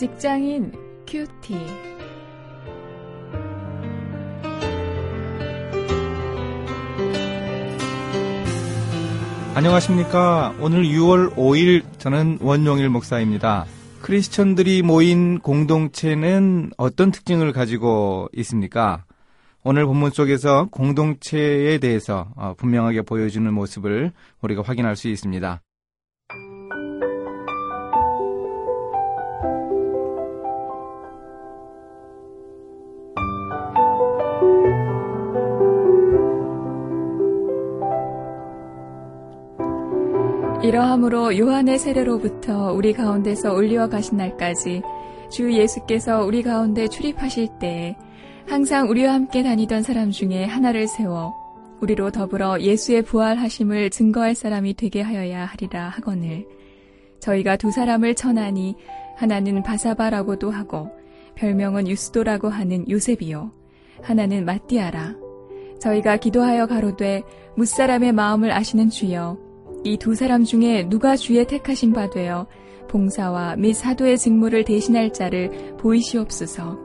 직장인 큐티. 안녕하십니까. 오늘 6월 5일 저는 원용일 목사입니다. 크리스천들이 모인 공동체는 어떤 특징을 가지고 있습니까? 오늘 본문 속에서 공동체에 대해서 어, 분명하게 보여주는 모습을 우리가 확인할 수 있습니다. 이러함으로 요한의 세례로부터 우리 가운데서 올리어 가신 날까지 주 예수께서 우리 가운데 출입하실 때에 항상 우리와 함께 다니던 사람 중에 하나를 세워 우리로 더불어 예수의 부활하심을 증거할 사람이 되게 하여야 하리라 하거늘. 저희가 두 사람을 천하니 하나는 바사바라고도 하고 별명은 유스도라고 하는 요셉이요. 하나는 마띠아라. 저희가 기도하여 가로되 무사람의 마음을 아시는 주여 이 두 사람 중에 누가 주의 택하신 바 되어 봉사와 및 사도의 직무를 대신할 자를 보이시옵소서.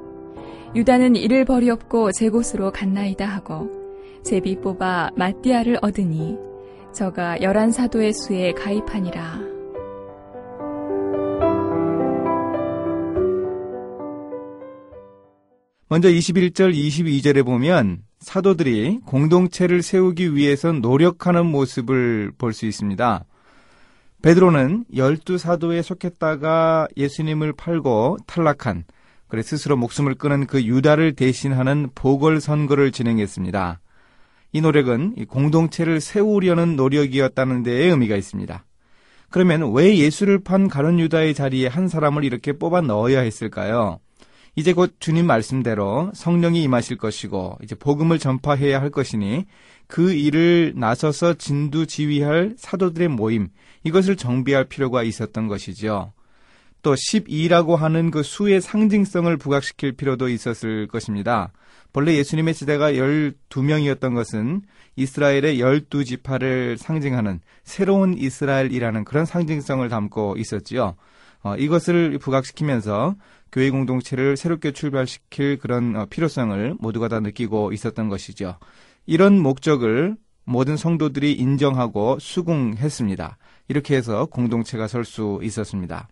유다는 이를 버리었고 제 곳으로 갔나이다 하고 제비 뽑아 마띠아를 얻으니 저가 열한 사도의 수에 가입하니라. 먼저 21절, 22절에 보면 사도들이 공동체를 세우기 위해서 노력하는 모습을 볼 수 있습니다. 베드로는 열두 사도에 속했다가 예수님을 팔고 탈락한 그래 스스로 목숨을 끊은 그 유다를 대신하는 보궐 선거를 진행했습니다. 이 노력은 공동체를 세우려는 노력이었다는 데에 의미가 있습니다. 그러면 왜 예수를 판 가론 유다의 자리에 한 사람을 이렇게 뽑아 넣어야 했을까요? 이제 곧 주님 말씀대로 성령이 임하실 것이고 이제 복음을 전파해야 할 것이니 그 일을 나서서 진두 지휘할 사도들의 모임 이것을 정비할 필요가 있었던 것이죠. 또 12라고 하는 그 수의 상징성을 부각시킬 필요도 있었을 것입니다. 본래 예수님의 시대가 12명이었던 것은 이스라엘의 12지파를 상징하는 새로운 이스라엘이라는 그런 상징성을 담고 있었지요. 어, 이것을 부각시키면서 교회 공동체를 새롭게 출발시킬 그런 어, 필요성을 모두가 다 느끼고 있었던 것이죠. 이런 목적을 모든 성도들이 인정하고 수긍했습니다. 이렇게 해서 공동체가 설 수 있었습니다.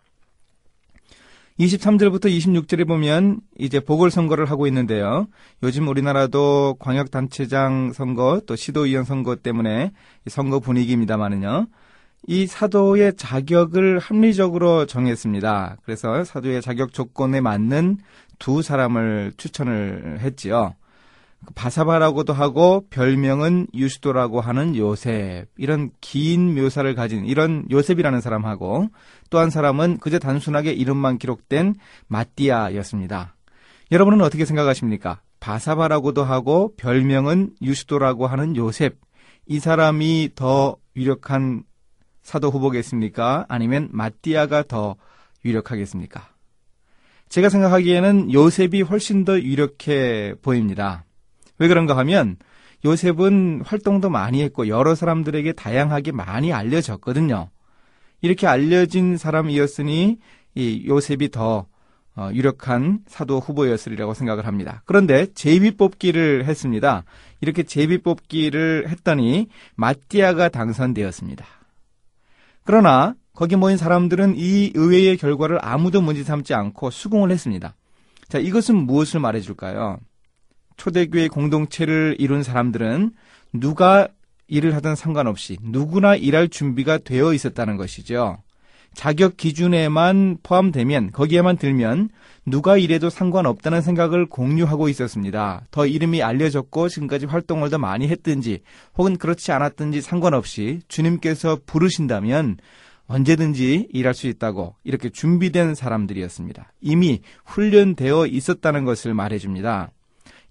23절부터 26절에 보면 이제 보궐선거를 하고 있는데요. 요즘 우리나라도 광역단체장 선거 또 시도의원 선거 때문에 선거 분위기입니다만은요. 이 사도의 자격을 합리적으로 정했습니다. 그래서 사도의 자격 조건에 맞는 두 사람을 추천을 했지요. 바사바라고도 하고 별명은 유스도라고 하는 요셉 이런 긴 묘사를 가진 이런 요셉이라는 사람하고 또 한 사람은 그저 단순하게 이름만 기록된 마띠아였습니다. 여러분은 어떻게 생각하십니까? 바사바라고도 하고 별명은 유스도라고 하는 요셉 이 사람이 더 유력한 사도 후보겠습니까? 아니면 마띠아가 더 유력하겠습니까? 제가 생각하기에는 요셉이 훨씬 더 유력해 보입니다. 왜 그런가 하면 요셉은 활동도 많이 했고 여러 사람들에게 다양하게 많이 알려졌거든요. 이렇게 알려진 사람이었으니 이 요셉이 더 어, 유력한 사도 후보였으리라고 생각을 합니다. 그런데 제비 뽑기를 했습니다. 이렇게 제비 뽑기를 했더니 마띠아가 당선되었습니다. 그러나 거기 모인 사람들은 이 의외의 결과를 아무도 문제 삼지 않고 수긍을 했습니다. 자, 이것은 무엇을 말해줄까요? 초대교회 공동체를 이룬 사람들은 누가 일을 하든 상관없이 누구나 일할 준비가 되어 있었다는 것이죠. 자격 기준에만 포함되면 거기에만 들면 누가 일해도 상관없다는 생각을 공유하고 있었습니다. 더 이름이 알려졌고 지금까지 활동을 더 많이 했든지 혹은 그렇지 않았든지 상관없이 주님께서 부르신다면 언제든지 일할 수 있다고 이렇게 준비된 사람들이었습니다. 이미 훈련되어 있었다는 것을 말해줍니다.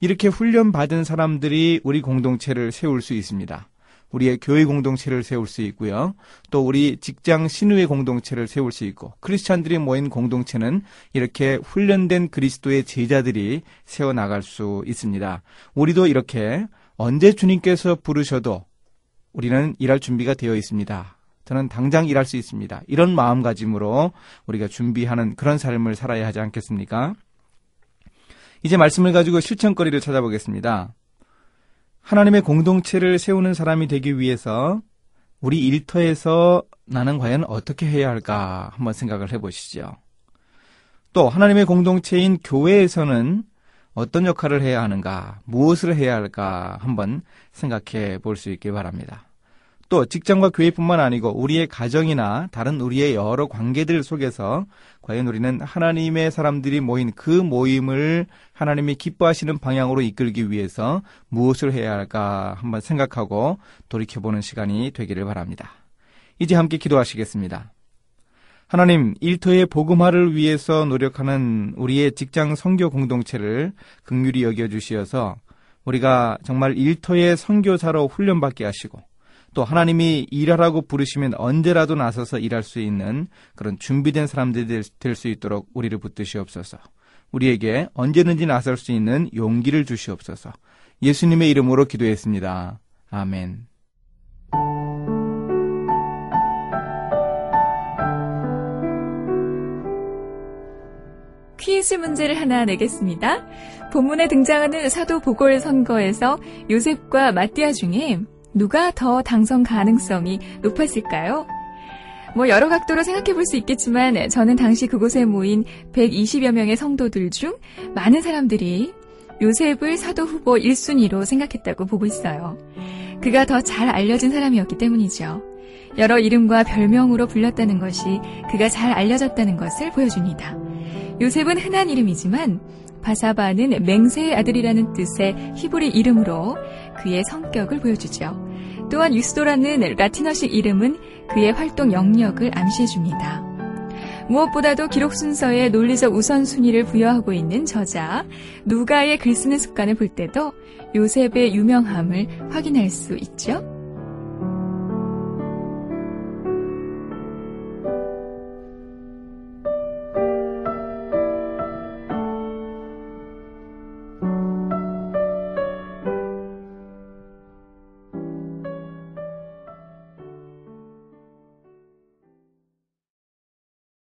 이렇게 훈련받은 사람들이 우리 공동체를 세울 수 있습니다. 우리의 교회 공동체를 세울 수 있고요. 또 우리 직장 신우의 공동체를 세울 수 있고 크리스찬들이 모인 공동체는 이렇게 훈련된 그리스도의 제자들이 세워 나갈 수 있습니다. 우리도 이렇게 언제 주님께서 부르셔도 우리는 일할 준비가 되어 있습니다. 저는 당장 일할 수 있습니다. 이런 마음가짐으로 우리가 준비하는 그런 삶을 살아야 하지 않겠습니까? 이제 말씀을 가지고 실천거리를 찾아보겠습니다. 하나님의 공동체를 세우는 사람이 되기 위해서 우리 일터에서 나는 과연 어떻게 해야 할까 한번 생각을 해보시죠. 또 하나님의 공동체인 교회에서는 어떤 역할을 해야 하는가, 무엇을 해야 할까 한번 생각해 볼 수 있기 바랍니다. 또 직장과 교회뿐만 아니고 우리의 가정이나 다른 우리의 여러 관계들 속에서 과연 우리는 하나님의 사람들이 모인 그 모임을 하나님이 기뻐하시는 방향으로 이끌기 위해서 무엇을 해야 할까 한번 생각하고 돌이켜보는 시간이 되기를 바랍니다. 이제 함께 기도하시겠습니다. 하나님, 일터의 복음화를 위해서 노력하는 우리의 직장 성교 공동체를 극률히 여겨 주시어서 우리가 정말 일터의 선교사로 훈련받게 하시고 또 하나님이 일하라고 부르시면 언제라도 나서서 일할 수 있는 그런 준비된 사람들이 될 수 있도록 우리를 붙드시옵소서. 우리에게 언제든지 나설 수 있는 용기를 주시옵소서. 예수님의 이름으로 기도했습니다. 아멘. 퀴즈 문제를 하나 내겠습니다. 본문에 등장하는 사도 보궐 선거에서 요셉과 마띠아 중에 누가 더 당선 가능성이 높았을까요? 뭐 여러 각도로 생각해 볼 수 있겠지만 저는 당시 그곳에 모인 120여 명의 성도들 중 많은 사람들이 요셉을 사도 후보 1순위로 생각했다고 보고 있어요. 그가 더 잘 알려진 사람이었기 때문이죠. 여러 이름과 별명으로 불렸다는 것이 그가 잘 알려졌다는 것을 보여줍니다. 요셉은 흔한 이름이지만 바사바는 맹세의 아들이라는 뜻의 히브리 이름으로 그의 성격을 보여주죠. 또한 유스도라는 라틴어식 이름은 그의 활동 영역을 암시해줍니다. 무엇보다도 기록 순서에 논리적 우선순위를 부여하고 있는 저자 누가의 글 쓰는 습관을 볼 때도 요셉의 유명함을 확인할 수 있죠.